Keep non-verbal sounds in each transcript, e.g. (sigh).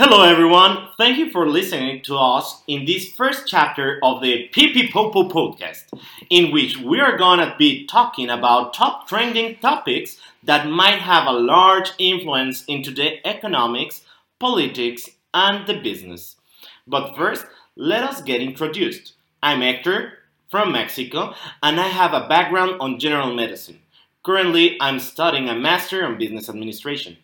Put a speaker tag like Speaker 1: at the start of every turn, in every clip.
Speaker 1: Hello, everyone. Thank you for listening to us in this first chapter of the PiPiPoPo podcast, in which we are going to be talking about top trending topics that might have a large influence into the economics, politics, and the business. But first, let us get introduced. I'm Hector from Mexico, and I have a background on general medicine. Currently, I'm studying a master in business administration.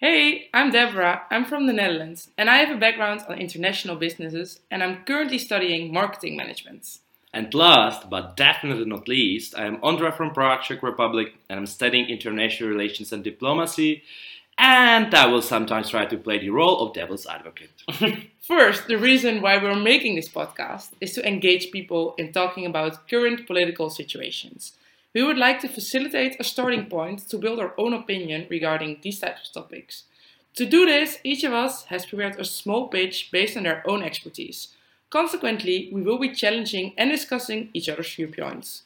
Speaker 2: Hey, I'm Deborah. I'm from the Netherlands and I have a background on international businesses and I'm currently studying marketing management.
Speaker 3: And last, but definitely not least, I am Ondra from Prague, Czech Republic, and I'm studying international relations and diplomacy. And I will sometimes try to play the role of devil's advocate. (laughs)
Speaker 2: First, the reason why we're making this podcast is to engage people in talking about current political situations. We would like to facilitate a starting point to build our own opinion regarding these types of topics. To do this, each of us has prepared a small pitch based on their own expertise. Consequently, we will be challenging and discussing each other's viewpoints.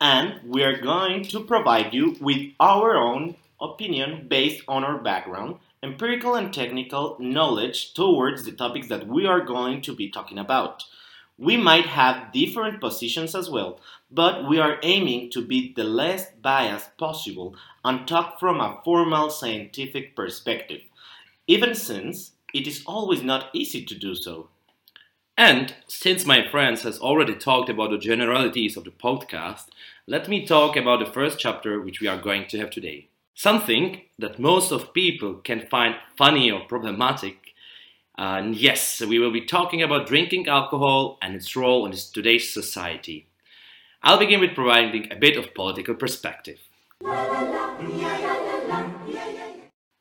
Speaker 1: And we are going to provide you with our own opinion based on our background, empirical and technical knowledge towards the topics that we are going to be talking about. We might have different positions as well, but we are aiming to be the less biased possible and talk from a formal scientific perspective, even since it is always not easy to do so.
Speaker 3: And since my friends has already talked about the generalities of the podcast, let me talk about the first chapter which we are going to have today. Something that most of people can find funny or problematic and yes, we will be talking about drinking alcohol and its role in today's society. I'll begin with providing a bit of political perspective.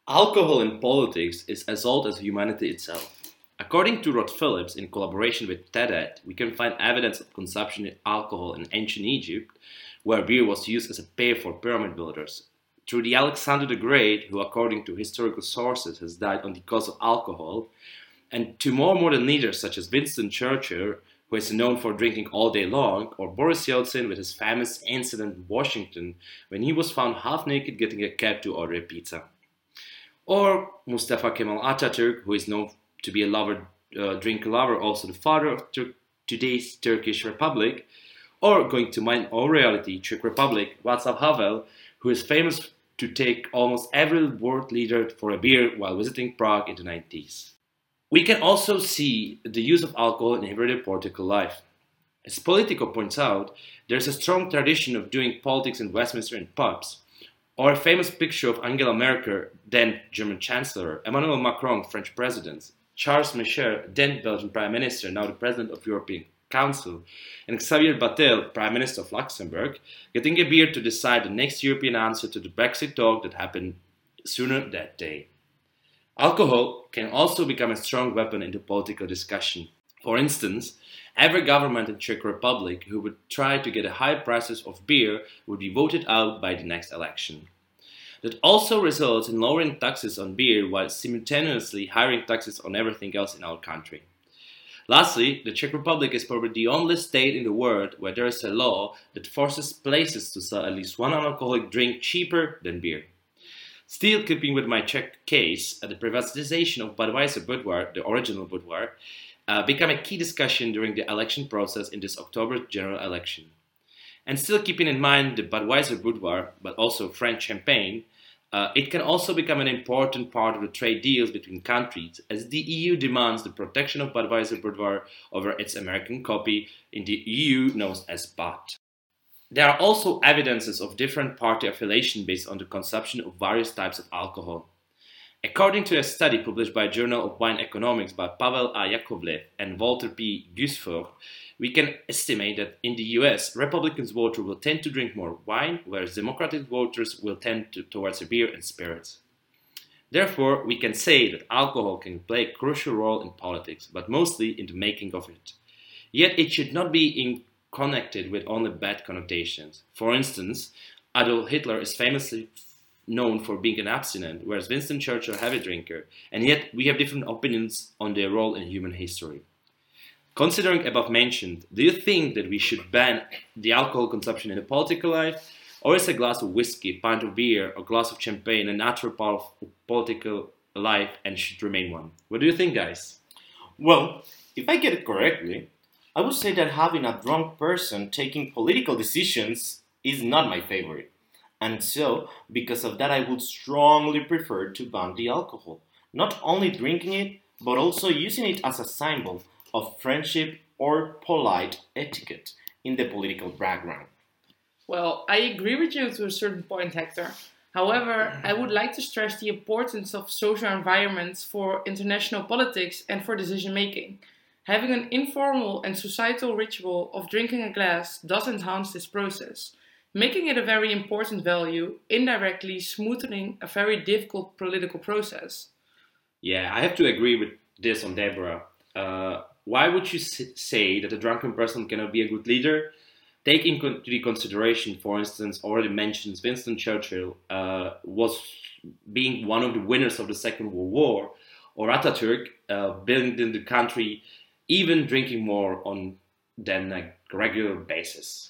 Speaker 3: Alcohol in politics is as old as humanity itself. According to Rod Phillips, in collaboration with TED-Ed, we can find evidence of consumption of alcohol in ancient Egypt, where beer was used as a pay for pyramid builders, through the Alexander the Great, who, according to historical sources, has died on the cause of alcohol, and to more modern leaders such as Winston Churchill, who is known for drinking all day long, or Boris Yeltsin with his famous incident in Washington when he was found half naked getting a cab to order a pizza. Or Mustafa Kemal Atatürk, who is known to be a lover, uh, drink lover, also the father of Tur- today's Turkish Republic. Or going to my own reality, Czech Republic, Václav Havel, who is famous to take almost every world leader for a beer while visiting Prague in the 90s. We can also see the use of alcohol in everyday political life. As Politico points out, there's a strong tradition of doing politics in Westminster in pubs, or a famous picture of Angela Merkel, then German Chancellor, Emmanuel Macron, French President, Charles Michel, then Belgian Prime Minister, now the President of European Council, and Xavier Bettel, Prime Minister of Luxembourg, getting a beer to decide the next European answer to the Brexit talk that happened sooner that day. Alcohol can also become a strong weapon in the political discussion. For instance, every government in Czech Republic who would try to get a high prices of beer would be voted out by the next election. That also results in lowering taxes on beer while simultaneously hiring taxes on everything else in our country. Lastly, the Czech Republic is probably the only state in the world where there is a law that forces places to sell at least one alcoholic drink cheaper than beer. Still keeping with my Czech case, uh, the privatization of Budweiser Budvar, the original Budvar, uh, became a key discussion during the election process in this October general election. And still keeping in mind the Budweiser Budvar, but also French champagne, uh, it can also become an important part of the trade deals between countries as the EU demands the protection of Budweiser Budvar over its American copy in the EU known as Bud. There are also evidences of different party affiliation based on the consumption of various types of alcohol. According to a study published by Journal of Wine Economics by Pavel A. Yakovlev and Walter P. Guessford, we can estimate that in the US, Republicans voters will tend to drink more wine, whereas Democratic voters will tend to, towards beer and spirits. Therefore, we can say that alcohol can play a crucial role in politics, but mostly in the making of it. Yet it should not be connected with only bad connotations. For instance, Adolf Hitler is famously known for being an abstinent, whereas Winston Churchill a heavy drinker, and yet we have different opinions on their role in human history. Considering above mentioned, do you think that we should ban the alcohol consumption in the political life, or is a glass of whiskey, pint of beer, or glass of champagne a natural part of political life and should remain one. What do you think, guys?
Speaker 1: Well, if I get it correctly, I would say that having a drunk person taking political decisions is not my favorite. And so, because of that, I would strongly prefer to ban the alcohol. Not only drinking it, but also using it as a symbol of friendship or polite etiquette in the political background.
Speaker 2: Well, I agree with you to a certain point, Hector. However, I would like to stress the importance of social environments for international politics and for decision making. Having an informal and societal ritual of drinking a glass does enhance this process, making it a very important value, indirectly smoothing a very difficult political process.
Speaker 3: Yeah, I have to agree with this on Deborah. Uh, why would you say that a drunken person cannot be a good leader? Take into consideration, for instance, already mentioned Winston Churchill uh, was being one of the winners of the Second World War, or Ataturk uh, building the country, even drinking more on than a regular basis.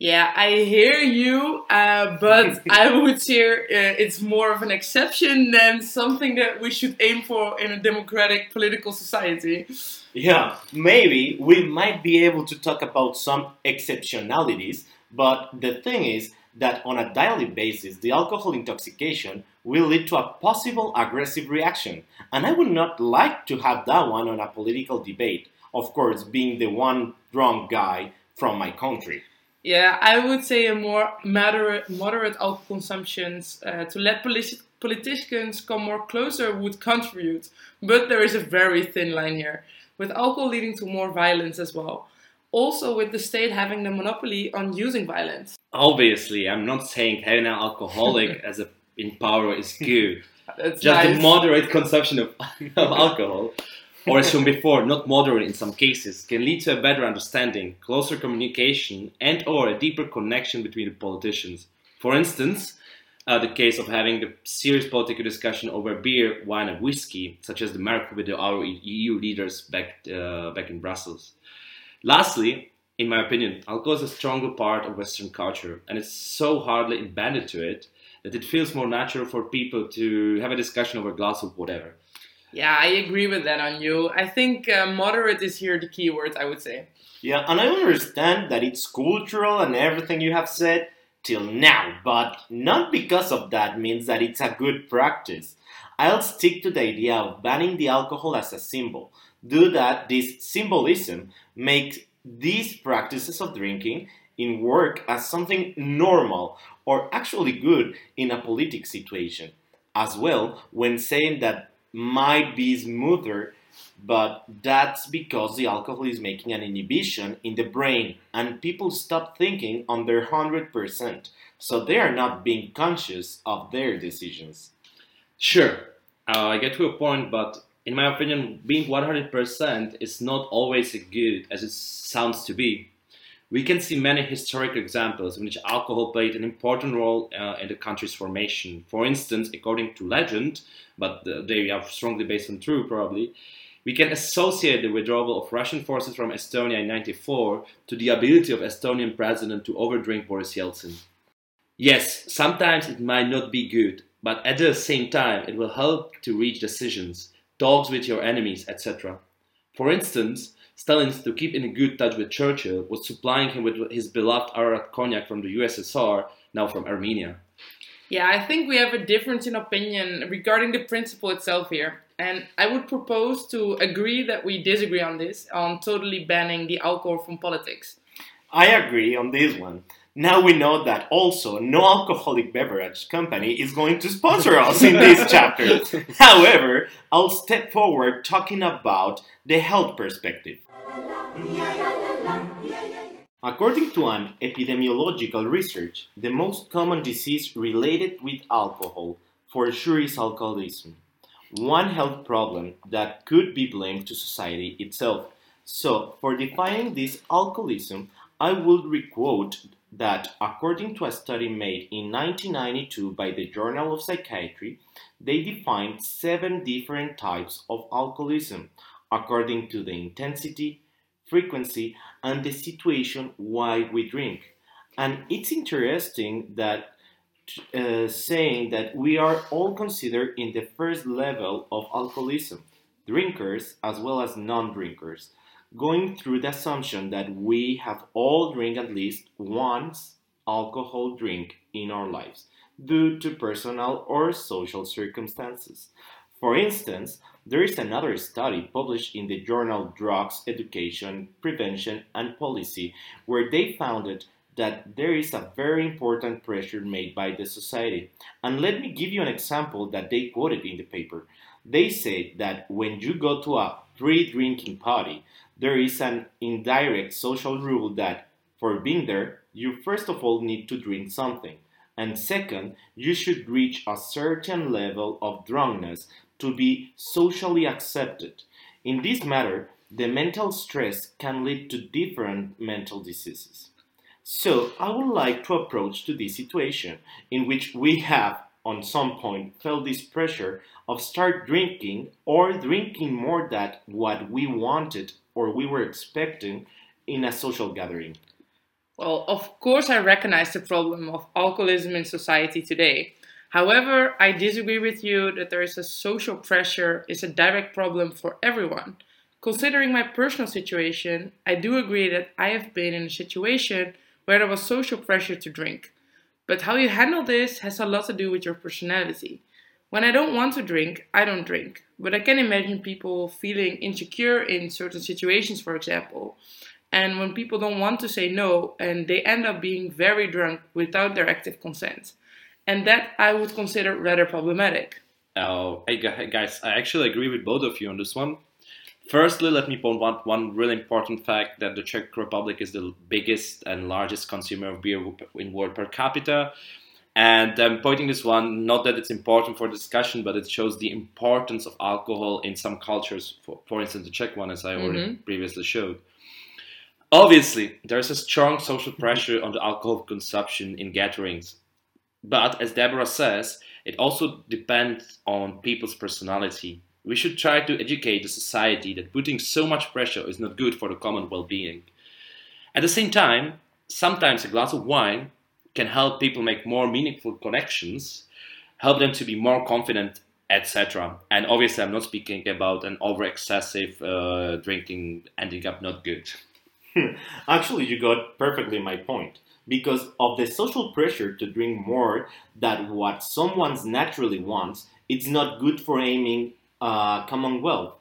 Speaker 2: Yeah, I hear you, uh, but (laughs) I would say uh, it's more of an exception than something that we should aim for in a democratic political society.
Speaker 1: Yeah, maybe we might be able to talk about some exceptionalities, but the thing is that on a daily basis, the alcohol intoxication will lead to a possible aggressive reaction, and I would not like to have that one on a political debate, of course, being the one drunk guy from my country.
Speaker 2: Yeah, I would say a more moderate, moderate alcohol consumptions uh, to let politi- politicians come more closer would contribute, but there is a very thin line here with alcohol leading to more violence as well. Also, with the state having the monopoly on using violence.
Speaker 3: Obviously, I'm not saying having an alcoholic (laughs) as a in power is good.
Speaker 2: That's
Speaker 3: Just
Speaker 2: nice.
Speaker 3: the moderate consumption of, (laughs) of alcohol, or as shown before, not moderate in some cases, can lead to a better understanding, closer communication, and or a deeper connection between the politicians. For instance, uh, the case of having the serious political discussion over beer, wine, and whiskey, such as the Merkel with our EU leaders back, uh, back in Brussels. Lastly, in my opinion, alcohol is a stronger part of Western culture, and it's so hardly embedded to it that it feels more natural for people to have a discussion over a glass of whatever.
Speaker 2: Yeah, I agree with that on you. I think uh, moderate is here the key word, I would say.
Speaker 1: Yeah, and I understand that it's cultural and everything you have said till now, but not because of that means that it's a good practice. I'll stick to the idea of banning the alcohol as a symbol. Do that this symbolism makes these practices of drinking in work as something normal or actually good in a politic situation. As well, when saying that might be smoother but that's because the alcohol is making an inhibition in the brain and people stop thinking on their 100%. So they are not being conscious of their decisions.
Speaker 3: Sure, uh, I get to a point, but in my opinion, being 100% is not always as good as it sounds to be. We can see many historic examples in which alcohol played an important role uh, in the country's formation. For instance, according to legend, but they are strongly based on true probably, we can associate the withdrawal of Russian forces from Estonia in 94 to the ability of Estonian president to overdrink Boris Yeltsin. Yes, sometimes it might not be good, but at the same time it will help to reach decisions, talks with your enemies, etc. For instance, Stalin, to keep in good touch with Churchill, was supplying him with his beloved Ararat cognac from the USSR, now from Armenia.
Speaker 2: Yeah, I think we have a difference in opinion regarding the principle itself here. And I would propose to agree that we disagree on this, on totally banning the alcohol from politics.
Speaker 1: I agree on this one. Now we know that also no alcoholic beverage company is going to sponsor us in this chapter. (laughs) However, I'll step forward talking about the health perspective. According to an epidemiological research, the most common disease related with alcohol for sure is alcoholism. One health problem that could be blamed to society itself. So, for defining this alcoholism, I would requote that according to a study made in 1992 by the Journal of Psychiatry, they defined seven different types of alcoholism according to the intensity, frequency, and the situation why we drink. And it's interesting that uh, saying that we are all considered in the first level of alcoholism, drinkers as well as non drinkers, going through the assumption that we have all drank at least once alcohol drink in our lives due to personal or social circumstances. For instance, there is another study published in the journal Drugs Education, Prevention and Policy where they found that there is a very important pressure made by the society. And let me give you an example that they quoted in the paper. They say that when you go to a pre drinking party, there is an indirect social rule that for being there, you first of all need to drink something. And second, you should reach a certain level of drunkenness to be socially accepted. In this matter, the mental stress can lead to different mental diseases. So, I would like to approach to this situation in which we have on some point felt this pressure of start drinking or drinking more than what we wanted or we were expecting in a social gathering.
Speaker 2: Well, of course, I recognize the problem of alcoholism in society today. However, I disagree with you that there is a social pressure is a direct problem for everyone. Considering my personal situation, I do agree that I have been in a situation where there was social pressure to drink. But how you handle this has a lot to do with your personality. When I don't want to drink, I don't drink. But I can imagine people feeling insecure in certain situations, for example, and when people don't want to say no and they end up being very drunk without their active consent. And that I would consider rather problematic.
Speaker 3: Oh, hey guys, I actually agree with both of you on this one. Firstly, let me point out one really important fact that the Czech Republic is the biggest and largest consumer of beer in world per capita. And I'm pointing this one, not that it's important for discussion, but it shows the importance of alcohol in some cultures, for, for instance, the Czech one, as I already mm-hmm. previously showed. Obviously, there's a strong social pressure on the alcohol consumption in gatherings. But as Deborah says, it also depends on people's personality. We should try to educate the society that putting so much pressure is not good for the common well being. At the same time, sometimes a glass of wine can help people make more meaningful connections, help them to be more confident, etc. And obviously, I'm not speaking about an over excessive uh, drinking ending up not good. (laughs)
Speaker 1: Actually, you got perfectly my point. Because of the social pressure to drink more than what someone naturally wants, it's not good for aiming uh, commonwealth.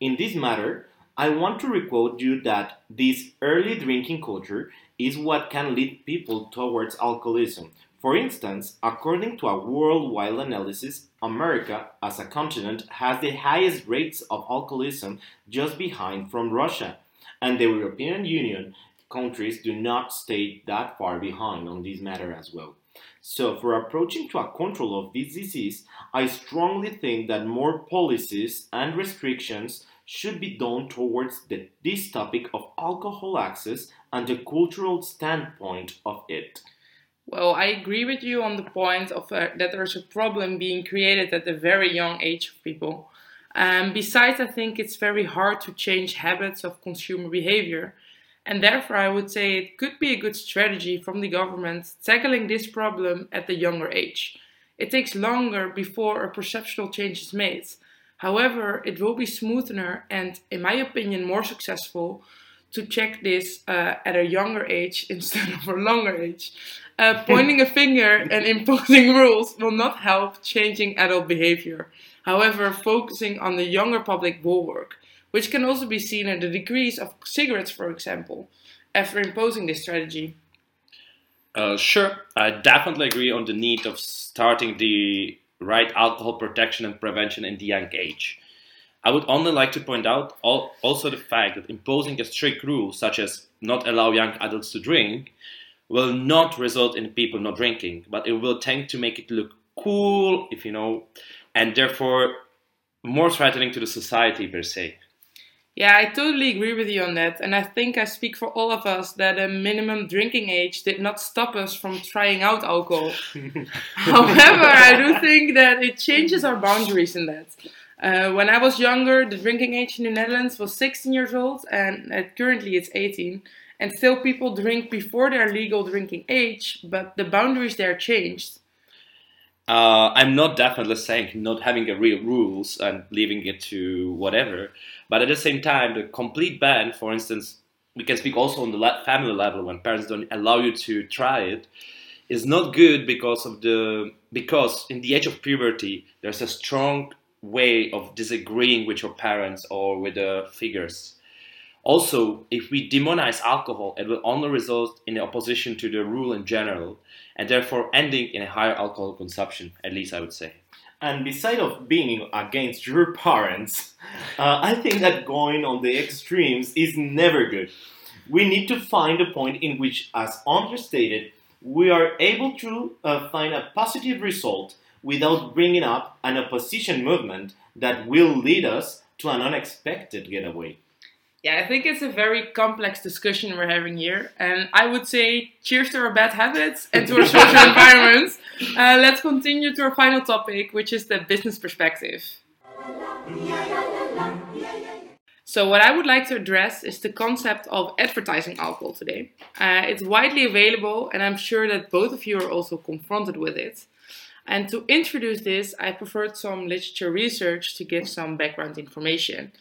Speaker 1: In this matter, I want to requote you that this early drinking culture is what can lead people towards alcoholism. For instance, according to a worldwide analysis, America as a continent has the highest rates of alcoholism just behind from Russia and the European Union countries do not stay that far behind on this matter as well. So, for approaching to a control of this disease, I strongly think that more policies and restrictions should be done towards the, this topic of alcohol access and the cultural standpoint of it.
Speaker 2: Well, I agree with you on the point of uh, that there's a problem being created at a very young age of people. Um, besides, I think it's very hard to change habits of consumer behavior. And therefore, I would say it could be a good strategy from the government tackling this problem at the younger age. It takes longer before a perceptual change is made. However, it will be smoother and, in my opinion, more successful to check this uh, at a younger age (laughs) instead of a longer age. Uh, pointing a finger and (laughs) imposing rules will not help changing adult behavior. However, focusing on the younger public will work, which can also be seen in the decrease of cigarettes, for example, after imposing this strategy.
Speaker 3: Uh, sure, I definitely agree on the need of starting the right alcohol protection and prevention in the young age. I would only like to point out also the fact that imposing a strict rule, such as not allow young adults to drink, will not result in people not drinking, but it will tend to make it look cool, if you know, and therefore more threatening to the society per se.
Speaker 2: Yeah, I totally agree with you on that. And I think I speak for all of us that a minimum drinking age did not stop us from trying out alcohol. (laughs) (laughs) However, I do think that it changes our boundaries in that. Uh, when I was younger, the drinking age in the Netherlands was 16 years old, and uh, currently it's 18. And still, people drink before their legal drinking age, but the boundaries there changed.
Speaker 3: Uh, I'm not definitely saying not having a real rules and leaving it to whatever, but at the same time, the complete ban, for instance, we can speak also on the family level when parents don't allow you to try it, is not good because of the because in the age of puberty there's a strong way of disagreeing with your parents or with the figures. Also, if we demonize alcohol, it will only result in opposition to the rule in general, and therefore ending in a higher alcohol consumption, at least I would say.
Speaker 1: And beside of being against your parents, uh, I think that going on the extremes is never good. We need to find a point in which, as Andre stated, we are able to uh, find a positive result without bringing up an opposition movement that will lead us to an unexpected getaway.
Speaker 2: Yeah, I think it's a very complex discussion we're having here. And I would say cheers to our bad habits and to our social (laughs) environments. Uh, let's continue to our final topic, which is the business perspective. So, what I would like to address is the concept of advertising alcohol today. Uh, it's widely available, and I'm sure that both of you are also confronted with it. And to introduce this, I preferred some literature research to give some background information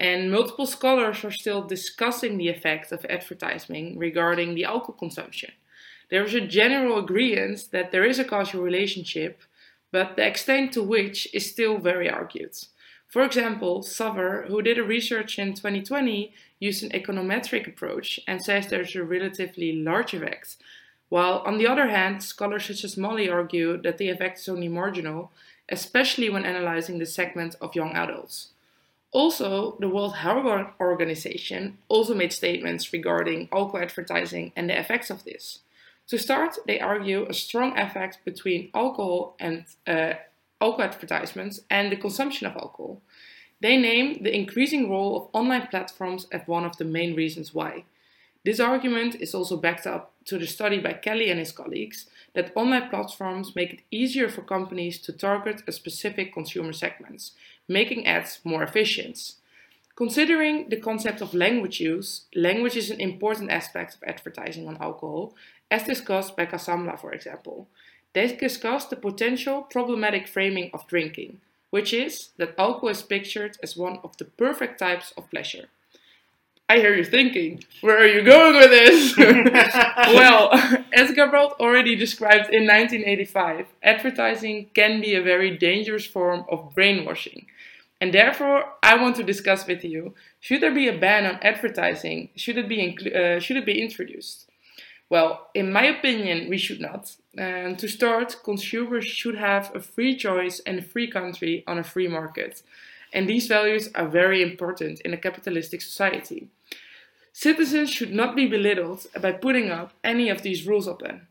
Speaker 2: and multiple scholars are still discussing the effect of advertising regarding the alcohol consumption. There is a general agreement that there is a causal relationship, but the extent to which is still very argued. For example, Saver, who did a research in 2020, used an econometric approach and says there's a relatively large effect. While on the other hand, scholars such as Molly argue that the effect is only marginal, especially when analyzing the segment of young adults. Also, the World Health Organization also made statements regarding alcohol advertising and the effects of this. To start, they argue a strong effect between alcohol and uh, alcohol advertisements and the consumption of alcohol. They name the increasing role of online platforms as one of the main reasons why. This argument is also backed up to the study by Kelly and his colleagues that online platforms make it easier for companies to target a specific consumer segments, making ads more efficient. Considering the concept of language use, language is an important aspect of advertising on alcohol, as discussed by Kasamla, for example. They discussed the potential problematic framing of drinking, which is that alcohol is pictured as one of the perfect types of pleasure. I hear you thinking, where are you going with this? (laughs) well, as Gabriel already described in 1985, advertising can be a very dangerous form of brainwashing. And therefore, I want to discuss with you: should there be a ban on advertising? Should it be uh, should it be introduced? Well, in my opinion, we should not. And to start, consumers should have a free choice and a free country on a free market. And these values are very important in a capitalistic society. Citizens should not be belittled by putting up any of these rules upon.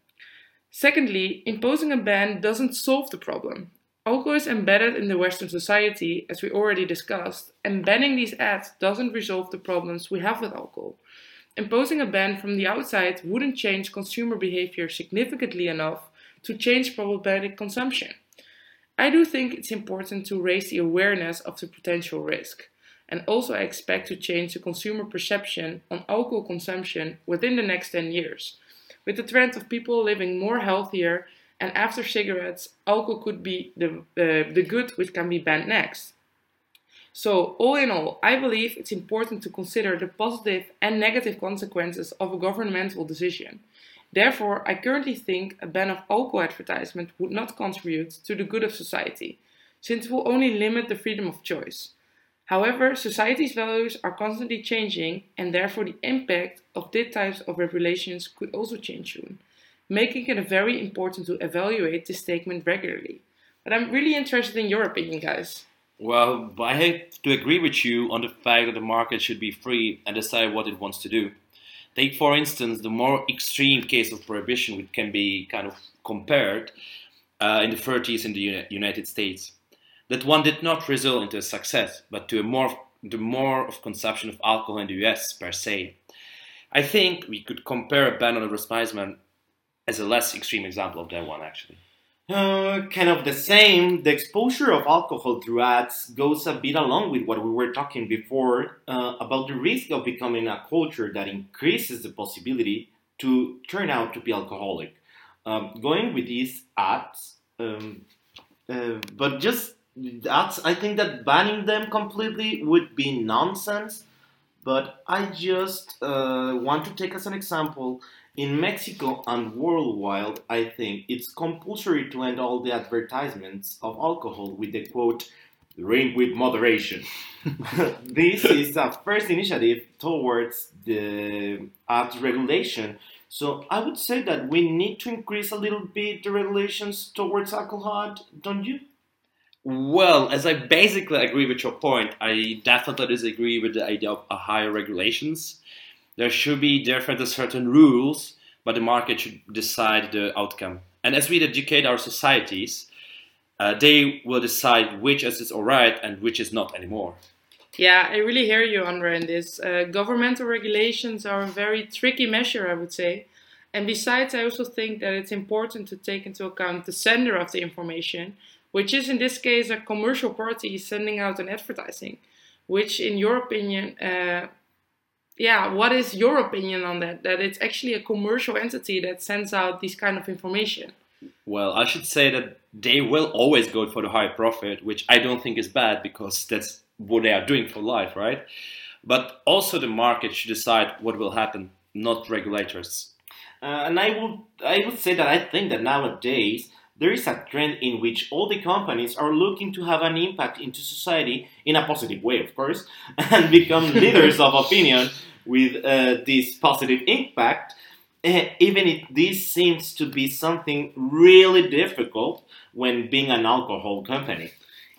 Speaker 2: Secondly, imposing a ban doesn't solve the problem. Alcohol is embedded in the Western society, as we already discussed, and banning these ads doesn't resolve the problems we have with alcohol. Imposing a ban from the outside wouldn't change consumer behavior significantly enough to change problematic consumption. I do think it's important to raise the awareness of the potential risk and also I expect to change the consumer perception on alcohol consumption within the next 10 years. With the trend of people living more healthier and after cigarettes, alcohol could be the, uh, the good which can be banned next. So, all in all, I believe it's important to consider the positive and negative consequences of a governmental decision. Therefore, I currently think a ban of alcohol advertisement would not contribute to the good of society, since it will only limit the freedom of choice. However, society's values are constantly changing, and therefore the impact of these types of regulations could also change soon, making it very important to evaluate this statement regularly. But I'm really interested in your opinion, guys.
Speaker 3: Well, I have to agree with you on the fact that the market should be free and decide what it wants to do. Take, for instance, the more extreme case of prohibition, which can be kind of compared uh, in the 30s in the United States that one did not result into a success, but to a more the more of consumption of alcohol in the US per se. I think we could compare a ban on advertisement as a less extreme example of that one actually.
Speaker 1: Uh, kind of the same. The exposure of alcohol through ads goes a bit along with what we were talking before uh, about the risk of becoming a culture that increases the possibility to turn out to be alcoholic. Um, going with these ads, um, Uh, but just that's I think that banning them completely would be nonsense. But I just uh, want to take as an example in Mexico and worldwide, I think it's compulsory to end all the advertisements of alcohol with the quote, drink with moderation. (laughs) this is a first initiative towards the ads regulation. So I would say that we need to increase a little bit the regulations towards alcohol, don't you?
Speaker 3: Well, as I basically agree with your point, I definitely disagree with the idea of higher regulations. There should be definitely certain rules, but the market should decide the outcome. And as we educate our societies, uh, they will decide which is alright and which is not anymore.
Speaker 2: Yeah, I really hear you, Andre, in this. Uh, governmental regulations are a very tricky measure, I would say. And besides, I also think that it's important to take into account the sender of the information, which is in this case a commercial party sending out an advertising. Which, in your opinion, uh, yeah, what is your opinion on that? That it's actually a commercial entity that sends out this kind of information.
Speaker 3: Well, I should say that they will always go for the high profit, which I don't think is bad because that's what they are doing for life, right? But also the market should decide what will happen, not regulators.
Speaker 1: Uh, and I would I would say that I think that nowadays there is a trend in which all the companies are looking to have an impact into society in a positive way, of course, (laughs) and become (laughs) leaders of opinion with uh, this positive impact. Uh, even if this seems to be something really difficult when being an alcohol company.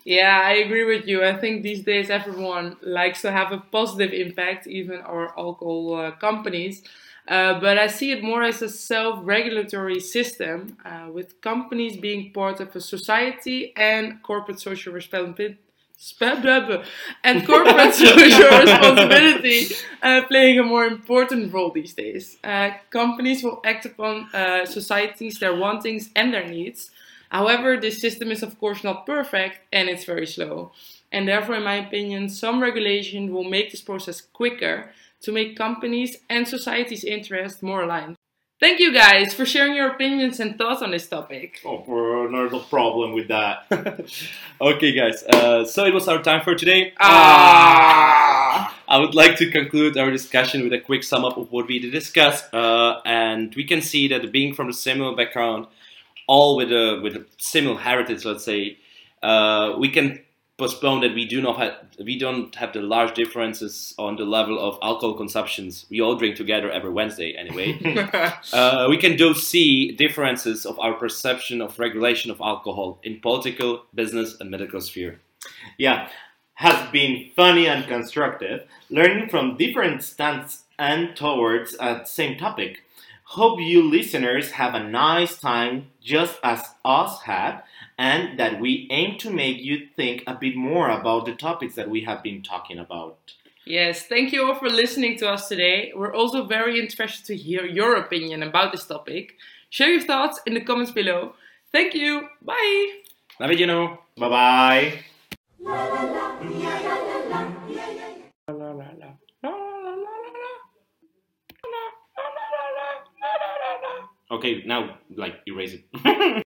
Speaker 2: Yeah, I agree with you. I think these days everyone likes to have a positive impact, even our alcohol uh, companies. Uh, but I see it more as a self regulatory system uh, with companies being part of a society and corporate social responsibility. And corporate (laughs) social responsibility uh, playing a more important role these days. Uh, companies will act upon uh, societies, their wantings, and their needs. However, this system is of course not perfect and it's very slow. And therefore, in my opinion, some regulation will make this process quicker to make companies and society's interests more aligned. Thank you guys for sharing your opinions and thoughts on this topic.
Speaker 1: Oh, for another problem with that. (laughs)
Speaker 3: okay, guys. Uh, so it was our time for today.
Speaker 2: Ah.
Speaker 3: I would like to conclude our discussion with a quick sum up of what we did discuss, uh, and we can see that being from a similar background, all with a with a similar heritage, let's say, uh, we can postpone that we do not have we don't have the large differences on the level of alcohol consumptions. We all drink together every Wednesday anyway. (laughs) uh, we can do see differences of our perception of regulation of alcohol in political, business, and medical sphere.
Speaker 1: Yeah, has been funny and constructive, learning from different stance and towards a same topic. Hope you listeners have a nice time just as us had and that we aim to make you think a bit more about the topics that we have been talking about.
Speaker 2: Yes, thank you all for listening to us today. We're also very interested to hear your opinion about this topic. Share your thoughts in the comments below. Thank you. Bye. Love you know.
Speaker 3: Bye
Speaker 1: bye. Okay, now like erase it. (laughs)